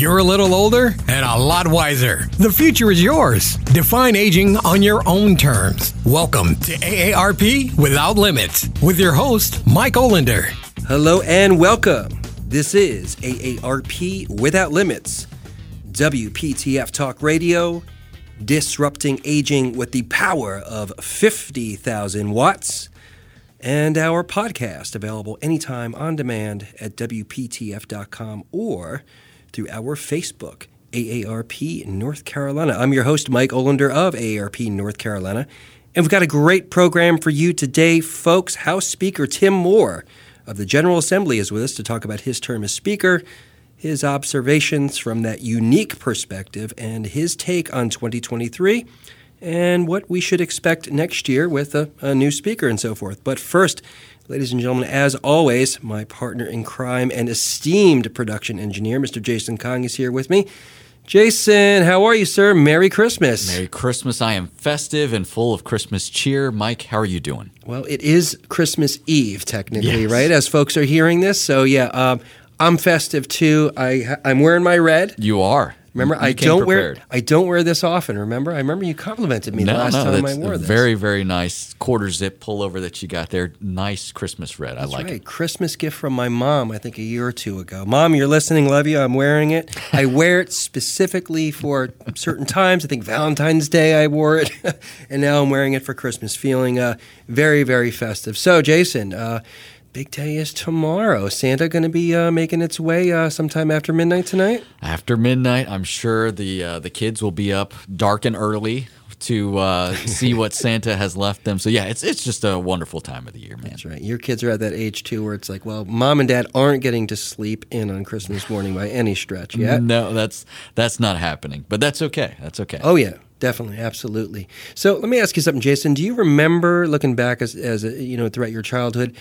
You're a little older and a lot wiser. The future is yours. Define aging on your own terms. Welcome to AARP Without Limits with your host, Mike Olender. Hello and welcome. This is AARP Without Limits, WPTF Talk Radio, disrupting aging with the power of 50,000 watts, and our podcast available anytime on demand at WPTF.com or through our Facebook, AARP North Carolina. I'm your host, Mike Olender of AARP North Carolina, and we've got a great program for you today, folks. House Speaker Tim Moore of the General Assembly is with us to talk about his term as Speaker, his observations from that unique perspective, and his take on 2023 and what we should expect next year with a, a, new speaker and so forth. But first, ladies and gentlemen, as always, my partner in crime and esteemed production engineer, Mr. Jason Kong, is here with me. Jason, how are you, sir? Merry Christmas. Merry Christmas. I am festive and full of Christmas cheer. Mike, how are you doing? Well, it is Christmas Eve, technically, Yes. right? As folks are hearing this. So, yeah, um, I'm festive too. I, I'm wearing my red. You are. Remember, You I don't prepared. wear I don't wear this often. Remember, I remember you complimented me No, the last no, time that's I wore a this. very, very nice quarter zip pullover that you got there. Nice Christmas red. I like right. it. Christmas gift from my mom, I think a year or two ago. Mom, you're listening. Love you. I'm wearing it. I wear it specifically for certain times. I think Valentine's Day I wore it, and now I'm wearing it for Christmas, feeling uh, very, very festive. So, Jason, uh, big day is tomorrow. Santa going to be uh, making its way uh, sometime after midnight tonight? After midnight, I'm sure the uh, the kids will be up dark and early to uh, see what Santa has left them. So yeah, it's it's just a wonderful time of the year, man. That's right. Your kids are at that age too where it's like, well, mom and dad aren't getting to sleep in on Christmas morning by any stretch yet. No, that's that's not happening. But that's okay. That's okay. Oh yeah, definitely, absolutely. So let me ask you something, Jason. Do you remember looking back as, as a, you know throughout your childhood?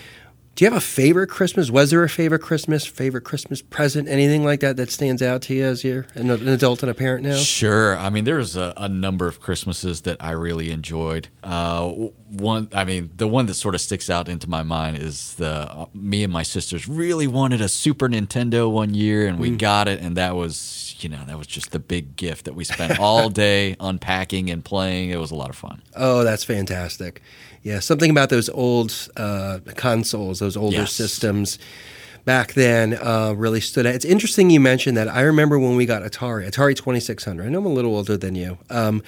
Do you have a favorite Christmas? Was there a favorite Christmas, favorite Christmas present, anything like that that stands out to you as you're an, adult and a parent now? Sure. I mean, there's a, a number of Christmases that I really enjoyed. Uh, one, I mean, the one that sort of sticks out into my mind is the uh, me and my sisters really wanted a Super Nintendo one year, and we got it, and that was, you know, that was just the big gift that we spent all day unpacking and playing. It was a lot of fun. Oh, that's fantastic. Yeah, something about those old uh, consoles, those older Yes. systems back then uh, really stood out. It's interesting you mentioned that. I remember when we got Atari, Atari 2600. I know I'm a little older than you. Um,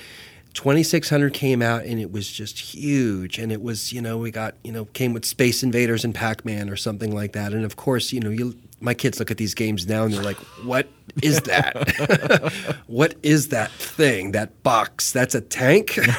2600 came out and it was just huge and it was you know we got you know came with space invaders and pac-man or something like that and of course you know you my kids look at these games now and they're like what is that? What is that thing that box? That's a tank?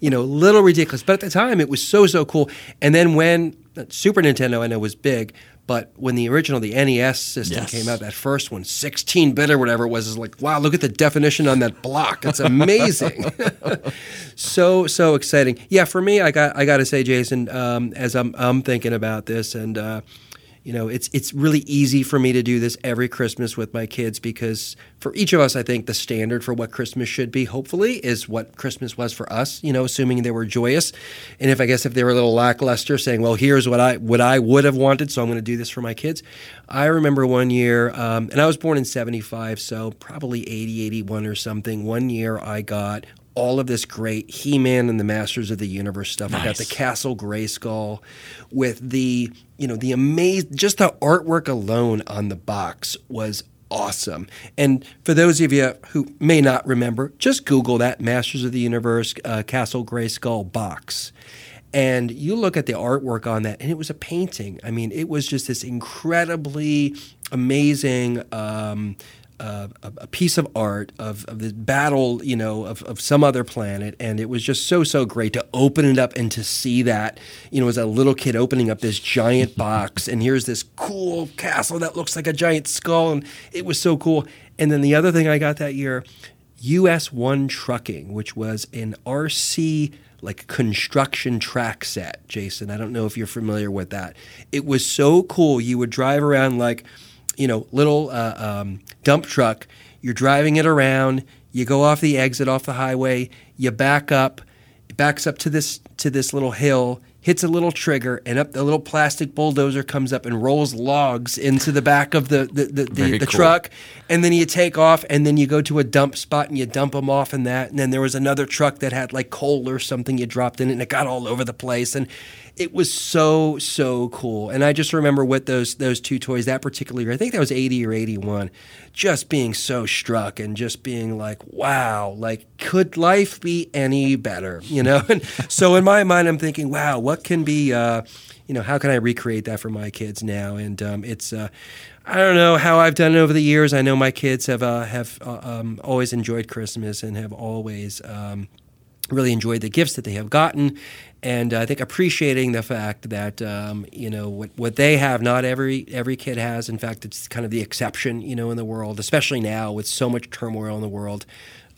You know little ridiculous. But at the time it was so so cool. And then when super nintendo i know was big but when the original the nes system Yes. came out that first one 16 bit or whatever it was is like wow look at the definition on that block. It's amazing. So so exciting. Yeah for me i got i got to say jason um, as i'm i'm thinking about this and uh, you know it's it's really easy for me to do this every christmas with my kids because for each of us i think the standard for what christmas should be hopefully is what christmas was for us you know assuming they were joyous. And if i guess if they were a little lackluster saying well here's what i what i would have wanted so i'm going to do this for my kids. I remember one year um, and i was born in 75 so probably 80 81 or something one year i got all of this great He-Man and the Masters of the Universe stuff. I got the Nice. Castle Grayskull with the, you know, the amazing, just the artwork alone on the box was awesome. And for those of you who may not remember, just Google that Masters of the Universe uh, Castle Grayskull box. And you look at the artwork on that, and it was a painting. I mean, it was just this incredibly amazing um, uh, a, piece of art of, of the battle, you know, of, of some other planet, and it was just so so great to open it up and to see that, you know, as a little kid opening up this giant box, and here's this cool castle that looks like a giant skull, and it was so cool. And then the other thing I got that year, US One Trucking, which was an RC like construction track set. Jason, I don't know if you're familiar with that. It was so cool. You would drive around like you know, little uh, um, dump truck. You're driving it around. You go off the exit off the highway. You back up. It backs up to this to this little hill. hits a little trigger, and up the little plastic bulldozer comes up and rolls logs into the back of the the, the, the, the cool. truck, and then you take off, and then you go to a dump spot and you dump them off in that, and then there was another truck that had like coal or something you dropped in it, and it got all over the place, and it was so so cool. And I just remember with those those two toys that particular year, I think that was eighty or eighty one, just being so struck and just being like, wow, like could life be any better? You know. And so in my mind, I'm thinking, wow, what can be, uh, you know, how can I recreate that for my kids now? And um, it's. Uh, I don't know how I've done it over the years. I know my kids have uh, have uh, um, always enjoyed Christmas and have always um, really enjoyed the gifts that they have gotten, and I think appreciating the fact that um, you know what what they have, not every every kid has. In fact, it's kind of the exception, you know, in the world, especially now with so much turmoil in the world.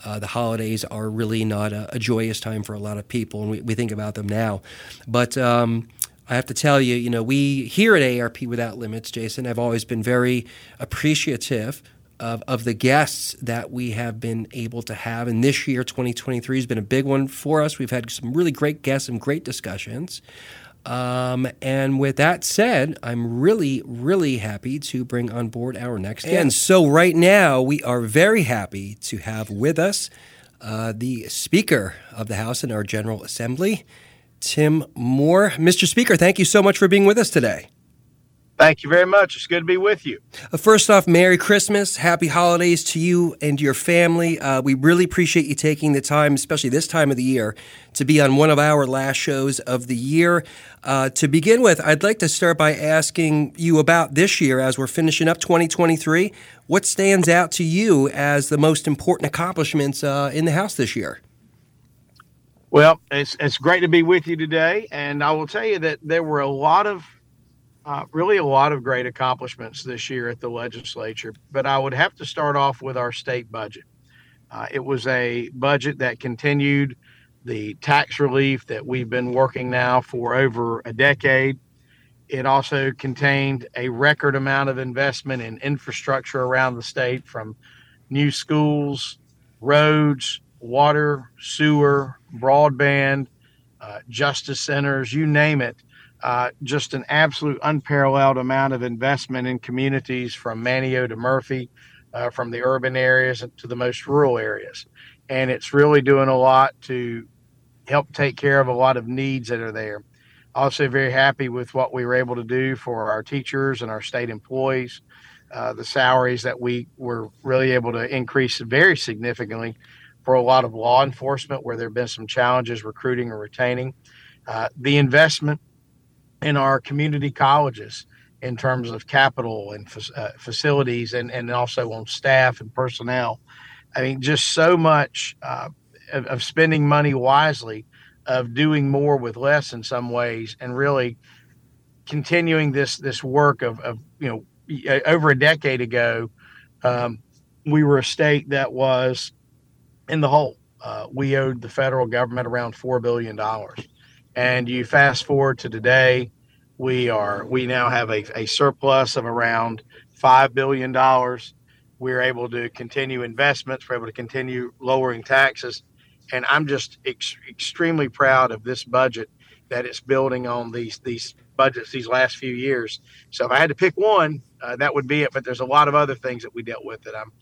Uh, the holidays are really not a, a, joyous time for a lot of people, and we, we think about them now. But um, I have to tell you, you know, we here at AARP Without Limits, Jason, I've always been very appreciative of, of the guests that we have been able to have. And this year, 2023, has been a big one for us. We've had some really great guests and great discussions. Um, and with that said, I'm really, really happy to bring on board our next guest. And so, right now, we are very happy to have with us uh, the Speaker of the House in our General Assembly, Tim Moore. Mr. Speaker, thank you so much for being with us today. Thank you very much. It's good to be with you. Uh, first off, Merry Christmas, Happy Holidays to you and your family. Uh, we really appreciate you taking the time, especially this time of the year, to be on one of our last shows of the year. Uh, to begin with, I'd like to start by asking you about this year as we're finishing up 2023. What stands out to you as the most important accomplishments uh, in the House this year? Well, it's it's great to be with you today, and I will tell you that there were a lot of uh, really a lot of great accomplishments this year at the legislature, but I would have to start off with our state budget. Uh, it was a budget that continued the tax relief that we've been working now for over a decade. It also contained a record amount of investment in infrastructure around the state from new schools, roads, water, sewer, broadband, uh, justice centers, you name it uh, just an absolute unparalleled amount of investment in communities from Manteo to Murphy, uh, from the urban areas to the most rural areas. And it's really doing a lot to help take care of a lot of needs that are there. Also, very happy with what we were able to do for our teachers and our state employees. Uh, the salaries that we were really able to increase very significantly for a lot of law enforcement where there have been some challenges recruiting or retaining. Uh, the investment in our community colleges in terms of capital and uh, facilities and, and also on staff and personnel. I mean, just so much uh, of, of, spending money wisely, of doing more with less in some ways, and really continuing this this work of, of you know over a decade ago, um, we were a state that was in the hole. Uh, we owed the federal government around four billion dollars and you fast forward to today, we are we now have a, a surplus of around five billion dollars. We're able to continue investments. We're able to continue lowering taxes, and I'm just ex- extremely proud of this budget that it's building on these these budgets these last few years. So if I had to pick one, uh, that would be it. But there's a lot of other things that we dealt with that I'm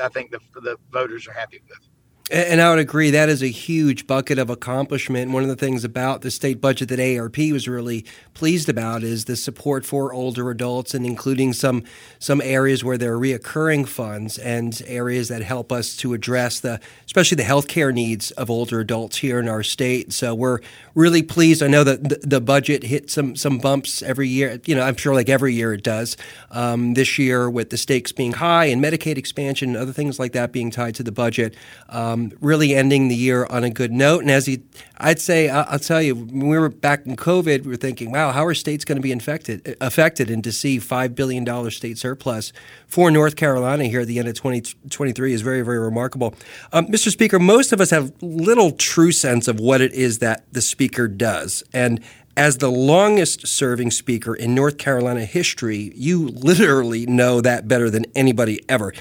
I think the the voters are happy with. And I would agree that is a huge bucket of accomplishment. One of the things about the state budget that AARP was really pleased about is the support for older adults and including some some areas where there are reoccurring funds and areas that help us to address the especially the healthcare needs of older adults here in our state. So we're really pleased. I know that the, the budget hit some some bumps every year. You know, I'm sure like every year it does. Um, this year with the stakes being high and Medicaid expansion and other things like that being tied to the budget. Um, um, really ending the year on a good note. And as he, I'd say, I'll, I'll, tell you, when we were back in COVID, we were thinking, wow, how are states going to be infected, affected? And to see $5 billion state surplus for North Carolina here at the end of 2023 is very, very remarkable. Um, Mr. Speaker, most of us have little true sense of what it is that the Speaker does. And as the longest serving speaker in North Carolina history, you literally know that better than anybody ever.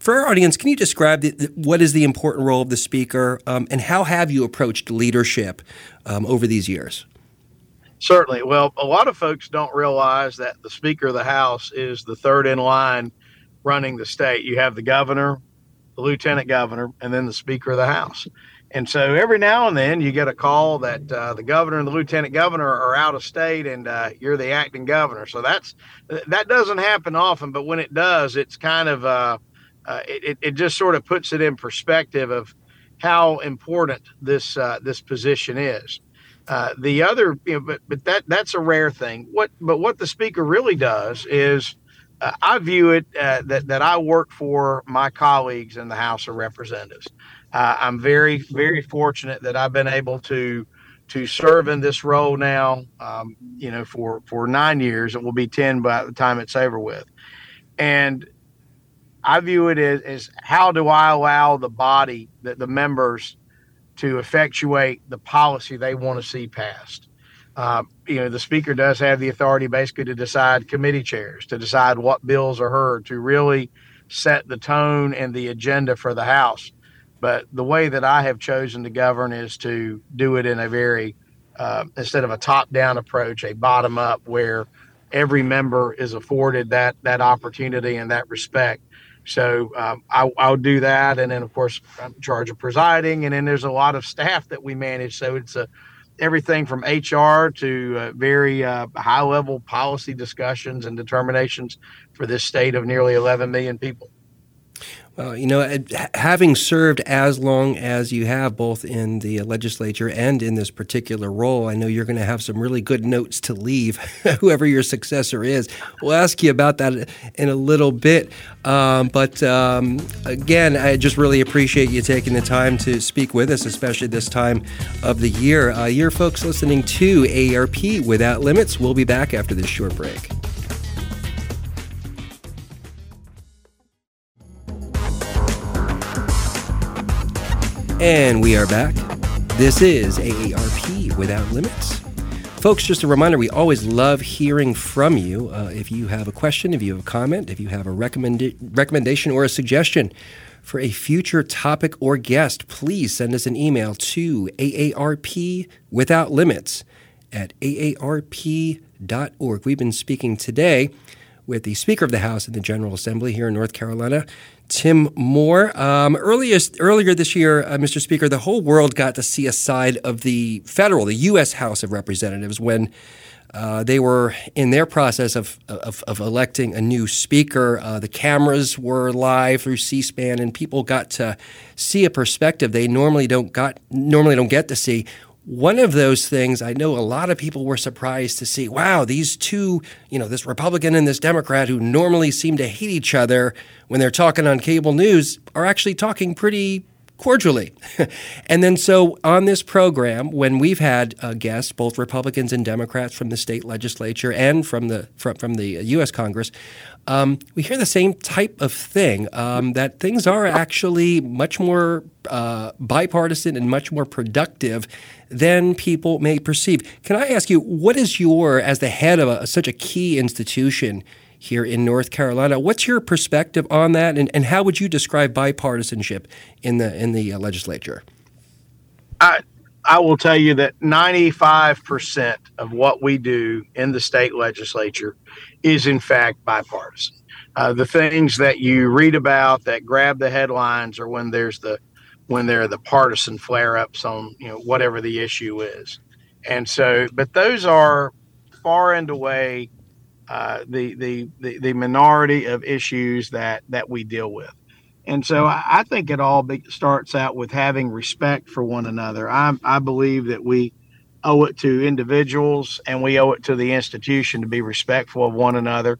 For our audience, can you describe the, the, what is the important role of the speaker um, and how have you approached leadership um, over these years? Certainly. Well, a lot of folks don't realize that the Speaker of the House is the third in line running the state. You have the governor, the lieutenant governor, and then the Speaker of the House. And so every now and then you get a call that uh, the governor and the lieutenant governor are out of state and uh, you're the acting governor. So that's that doesn't happen often, but when it does, it's kind of uh, uh it, it just sort of puts it in perspective of how important this uh, this position is. Uh, the other, you know, but but that that's a rare thing. What but what the speaker really does is, uh, I view it uh, that that I work for my colleagues in the House of Representatives. Uh, I'm very very fortunate that I've been able to to serve in this role now. Um, you know, for for nine years, it will be ten by the time it's over with, and I view it as, as how do I allow the body, the, the members, to effectuate the policy they want to see passed. Uh, you know, the speaker does have the authority basically to decide committee chairs, to decide what bills are heard, to really set the tone and the agenda for the House. But the way that I have chosen to govern is to do it in a very, uh, instead of a top down approach, a bottom up where every member is afforded that that opportunity and that respect so um, I, I'll do that, and then of course I'm in charge of presiding, and then there's a lot of staff that we manage. So it's a everything from HR to uh, very uh, high level policy discussions and determinations for this state of nearly 11 million people. Well, you know, having served as long as you have, both in the legislature and in this particular role, I know you're going to have some really good notes to leave, whoever your successor is. We'll ask you about that in a little bit. Um, but um, again, I just really appreciate you taking the time to speak with us, especially this time of the year. Uh, you're folks listening to AARP Without Limits. We'll be back after this short break. And we are back. This is AARP Without Limits. Folks, just a reminder we always love hearing from you. Uh, if you have a question, if you have a comment, if you have a recommend- recommendation or a suggestion for a future topic or guest, please send us an email to AARP Without Limits at aarp.org. We've been speaking today with the Speaker of the House in the General Assembly here in North Carolina, Tim Moore. Um, earliest, earlier this year, uh, Mr. Speaker, the whole world got to see a side of the federal, the U.S. House of Representatives when uh, they were in their process of, of, of electing a new speaker. Uh, the cameras were live through C-SPAN, and people got to see a perspective they normally don't got normally don't get to see one of those things I know a lot of people were surprised to see wow, these two, you know, this Republican and this Democrat who normally seem to hate each other when they're talking on cable news are actually talking pretty cordially. and then, so on this program, when we've had uh, guests, both Republicans and Democrats from the state legislature and from the from, from the U.S. Congress, um, we hear the same type of thing um, that things are actually much more uh, bipartisan and much more productive than people may perceive. Can I ask you, what is your, as the head of a, such a key institution here in North Carolina, what's your perspective on that, and, and how would you describe bipartisanship in the in the uh, legislature? I I will tell you that 95% of what we do in the state legislature is in fact bipartisan. Uh, the things that you read about that grab the headlines are when there's the when there are the partisan flare-ups on you know whatever the issue is, and so but those are far and away uh, the, the the the minority of issues that that we deal with. And so I, I think it all be, starts out with having respect for one another. I, I believe that we owe it to individuals and we owe it to the institution to be respectful of one another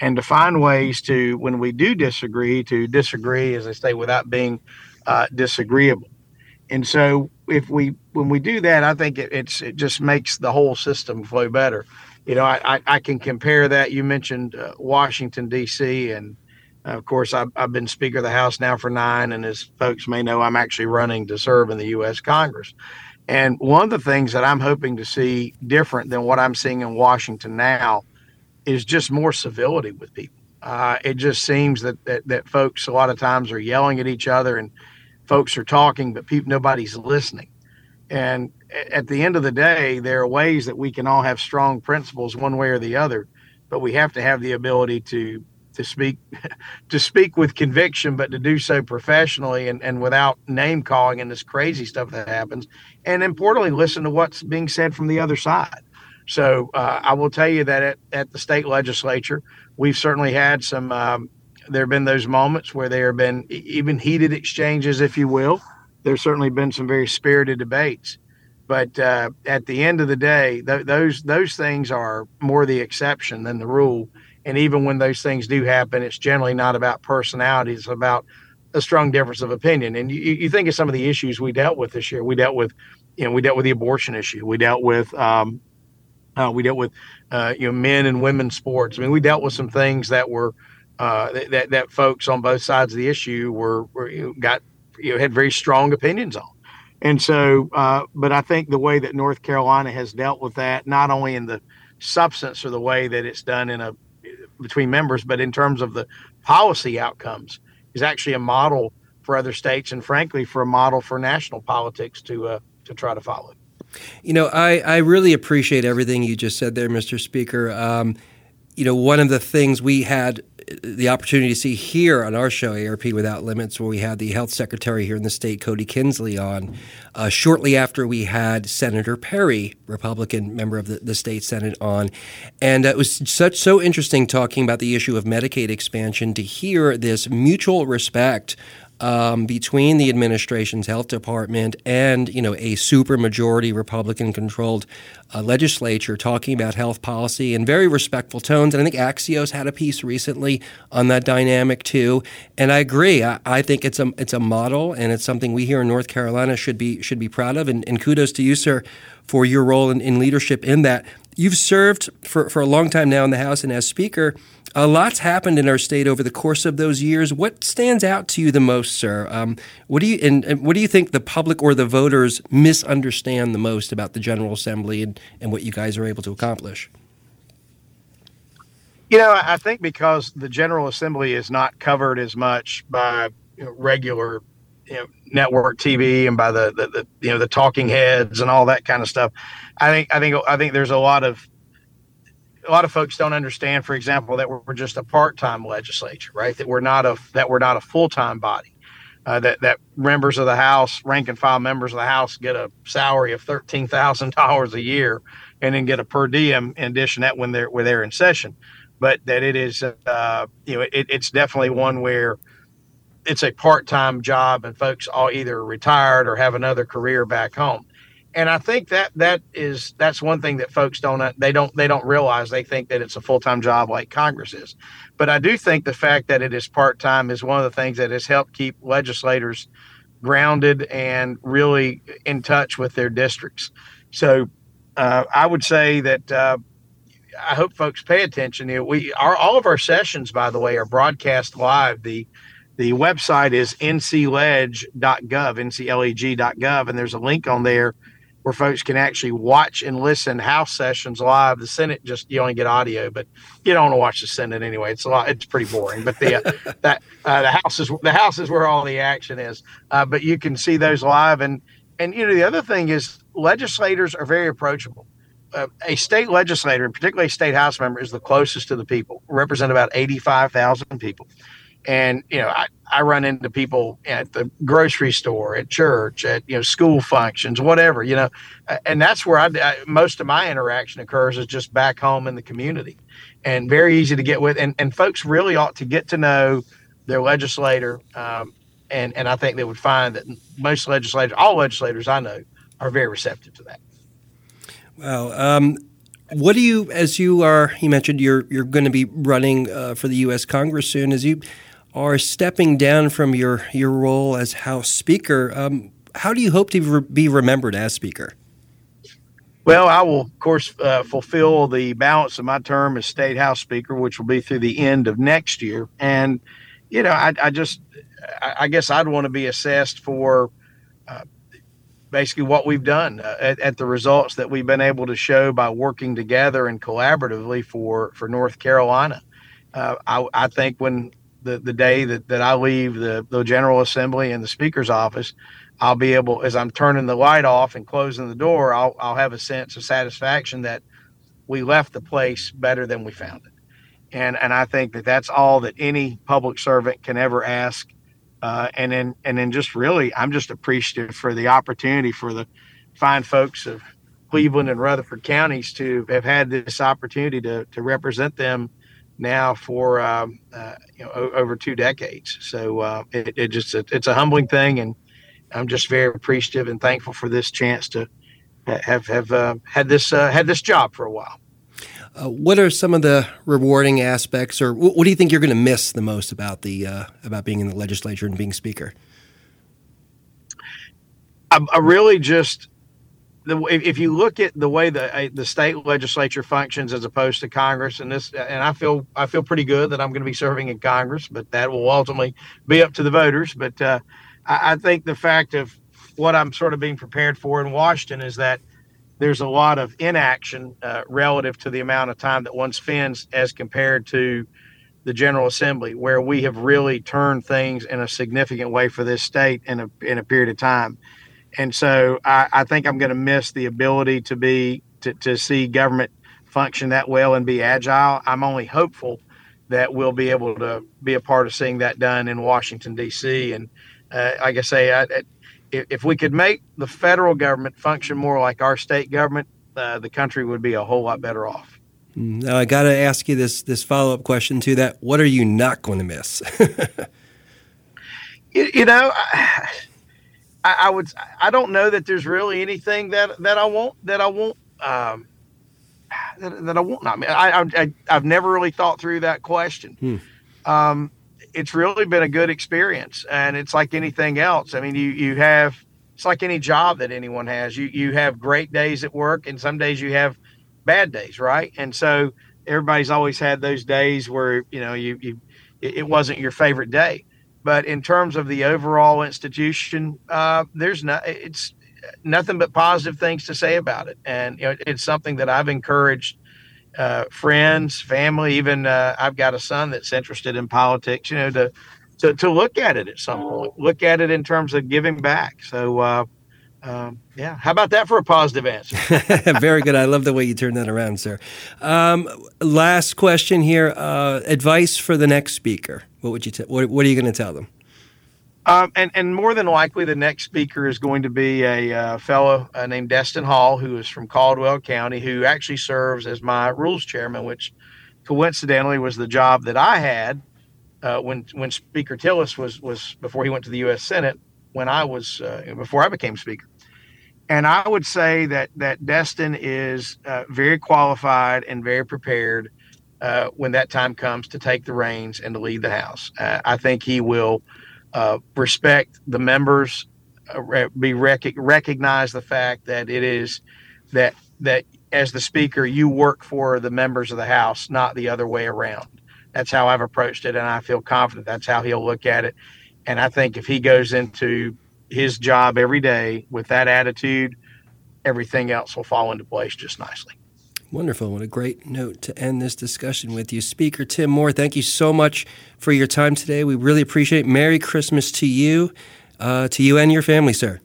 and to find ways to, when we do disagree, to disagree, as I say, without being uh, disagreeable. And so, if we, when we do that, I think it, it's it just makes the whole system flow better. You know, I, I, I can compare that. You mentioned uh, Washington D.C. and of course, I've, I've been Speaker of the House now for nine, and as folks may know, I'm actually running to serve in the U.S. Congress. And one of the things that I'm hoping to see different than what I'm seeing in Washington now is just more civility with people. Uh, it just seems that, that that folks a lot of times are yelling at each other and folks are talking, but people nobody's listening. And at the end of the day, there are ways that we can all have strong principles one way or the other, but we have to have the ability to to speak to speak with conviction, but to do so professionally and, and without name calling and this crazy stuff that happens. And importantly, listen to what's being said from the other side. So uh, I will tell you that at, at the state legislature, we've certainly had some. Um, there have been those moments where there have been even heated exchanges, if you will. There's certainly been some very spirited debates, but uh, at the end of the day, th- those those things are more the exception than the rule. And even when those things do happen, it's generally not about personality. It's about a strong difference of opinion. And you, you think of some of the issues we dealt with this year. We dealt with, you know, we dealt with the abortion issue. We dealt with, um, uh, we dealt with, uh, you know, men and women sports. I mean, we dealt with some things that were uh, that that folks on both sides of the issue were, were you know, got you know had very strong opinions on. And so, uh, but I think the way that North Carolina has dealt with that, not only in the substance or the way that it's done in a between members, but in terms of the policy outcomes, is actually a model for other states, and frankly, for a model for national politics to uh, to try to follow. You know, I, I really appreciate everything you just said there, Mr. Speaker. Um, you know, one of the things we had the opportunity to see here on our show, AARP Without Limits, where we had the health secretary here in the state, Cody Kinsley, on uh, shortly after we had Senator Perry, Republican member of the, the state Senate, on. And uh, it was such so interesting talking about the issue of Medicaid expansion to hear this mutual respect um, between the administration's health department and you know a supermajority Republican-controlled uh, legislature talking about health policy in very respectful tones. And I think Axios had a piece recently on that dynamic too. And I agree. I, I think it's a it's a model, and it's something we here in North Carolina should be should be proud of. And, and kudos to you, sir, for your role in, in leadership in that. You've served for, for a long time now in the House and as Speaker. A lot's happened in our state over the course of those years. What stands out to you the most, sir? Um, what do you and, and, what do you think the public or the voters misunderstand the most about the General Assembly and, and what you guys are able to accomplish? You know, I think because the General Assembly is not covered as much by you know, regular you know, network TV and by the, the, the you know the talking heads and all that kind of stuff. I think I think I think there's a lot of a lot of folks don't understand, for example, that we're just a part-time legislature, right? That we're not a that we're not a full-time body. Uh, that that members of the House, rank and file members of the House, get a salary of thirteen thousand dollars a year, and then get a per diem in addition that when they're when they're in session. But that it is, uh, you know, it, it's definitely one where it's a part-time job, and folks all either retired or have another career back home and I think that that is that's one thing that folks don't they don't they don't realize. They think that it's a full time job like Congress is, but I do think the fact that it is part time is one of the things that has helped keep legislators grounded and really in touch with their districts. So uh, I would say that uh, I hope folks pay attention. We our all of our sessions, by the way, are broadcast live. The the website is ncleg.gov, ncleg.gov, and there's a link on there where folks can actually watch and listen house sessions live. The Senate just you only get audio, but you don't want to watch the Senate anyway. It's a lot. It's pretty boring. But the uh, that uh, the house is the house is where all the action is. Uh, but you can see those live, and and you know the other thing is legislators are very approachable. Uh, a state legislator, and particularly a state house member, is the closest to the people. Represent about eighty-five thousand people. And you know, I, I run into people at the grocery store, at church, at you know school functions, whatever. You know, and that's where I, I most of my interaction occurs is just back home in the community, and very easy to get with. And and folks really ought to get to know their legislator. Um, and and I think they would find that most legislators, all legislators I know, are very receptive to that. Well, um, what do you, as you are, you mentioned you're you're going to be running uh, for the U.S. Congress soon. As you are stepping down from your, your role as House Speaker, um, how do you hope to re- be remembered as Speaker? Well, I will, of course, uh, fulfill the balance of my term as State House Speaker, which will be through the end of next year. And, you know, I, I just, I, guess I'd want to be assessed for uh, basically what we've done uh, at, at, the results that we've been able to show by working together and collaboratively for, for North Carolina. Uh, I, I think when the, the day that, that I leave the, the General Assembly and the Speaker's office, I'll be able, as I'm turning the light off and closing the door, I'll, I'll have a sense of satisfaction that we left the place better than we found it. And, and I think that that's all that any public servant can ever ask. Uh, and then, and then just really, I'm just appreciative for the opportunity for the fine folks of Cleveland and Rutherford counties to have had this opportunity to, to represent them now for um, uh, you know over two decades. So uh, it, it, just it's a humbling thing, and I'm just very appreciative and thankful for this chance to have have uh, had this uh, had this job for a while. Uh, what are some of the rewarding aspects, or what do you think you're going to miss the most about the uh, about being in the legislature and being speaker? I, I really just the, if you look at the way the the state legislature functions as opposed to Congress, and this, and I feel I feel pretty good that I'm going to be serving in Congress, but that will ultimately be up to the voters. But uh, I, I, think the fact of what I'm sort of being prepared for in Washington is that there's a lot of inaction uh, relative to the amount of time that one spends as compared to the General Assembly, where we have really turned things in a significant way for this state in a in a period of time and so I, I think I'm going to miss the ability to be to, to see government function that well and be agile. I'm only hopeful that we'll be able to be a part of seeing that done in Washington D.C. And uh, like I say, I, I, if we could make the federal government function more like our state government, uh, the country would be a whole lot better off. Mm, now I got to ask you this this follow up question to that. What are you not going to miss? you, you, know. I, I, I, would I don't know that there's really anything that that I won't that I won't um, that, that I won't not. I, I I've never really thought through that question. Hmm. Um, it's really been a good experience, and it's like anything else. I mean, you you have it's like any job that anyone has. You you have great days at work, and some days you have bad days, right? And so everybody's always had those days where you know you you it wasn't your favorite day. But in terms of the overall institution, uh, there's no, it's nothing but positive things to say about it, and you know, it's something that I've encouraged uh, friends, family, even uh, I've got a son that's interested in politics. You know, to to to look at it at some point, look at it in terms of giving back. So. Um, yeah, how about that for a positive answer? Very good. I love the way you turned that around, sir. Um, last question here: uh, advice for the next speaker. What would you? T- what, what are you going to tell them? Um, and and more than likely, the next speaker is going to be a uh, fellow uh, named Destin Hall, who is from Caldwell County, who actually serves as my rules chairman, which coincidentally was the job that I had uh, when when Speaker Tillis was was before he went to the U.S. Senate when I was uh, before I became speaker. And I would say that that Destin is uh, very qualified and very prepared uh, when that time comes to take the reins and to lead the House. Uh, I think he will uh, respect the members, uh, be rec- recognize the fact that it is that that as the Speaker you work for the members of the House, not the other way around. That's how I've approached it, and I feel confident that's how he'll look at it. And I think if he goes into his job every day with that attitude, everything else will fall into place just nicely. Wonderful. What a great note to end this discussion with you. Speaker Tim Moore, thank you so much for your time today. We really appreciate it. Merry Christmas to you, uh, to you and your family, sir.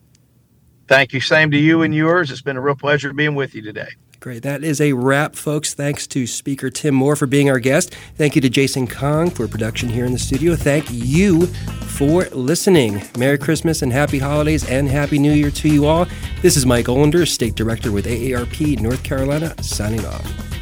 Thank you. Same to you and yours. It's been a real pleasure being with you today. Great. That is a wrap, folks. Thanks to Speaker Tim Moore for being our guest. Thank you to Jason Kong for production here in the studio. Thank you for listening. Merry Christmas and happy holidays and happy new year to you all. This is Mike Olender, State Director with AARP North Carolina, signing off.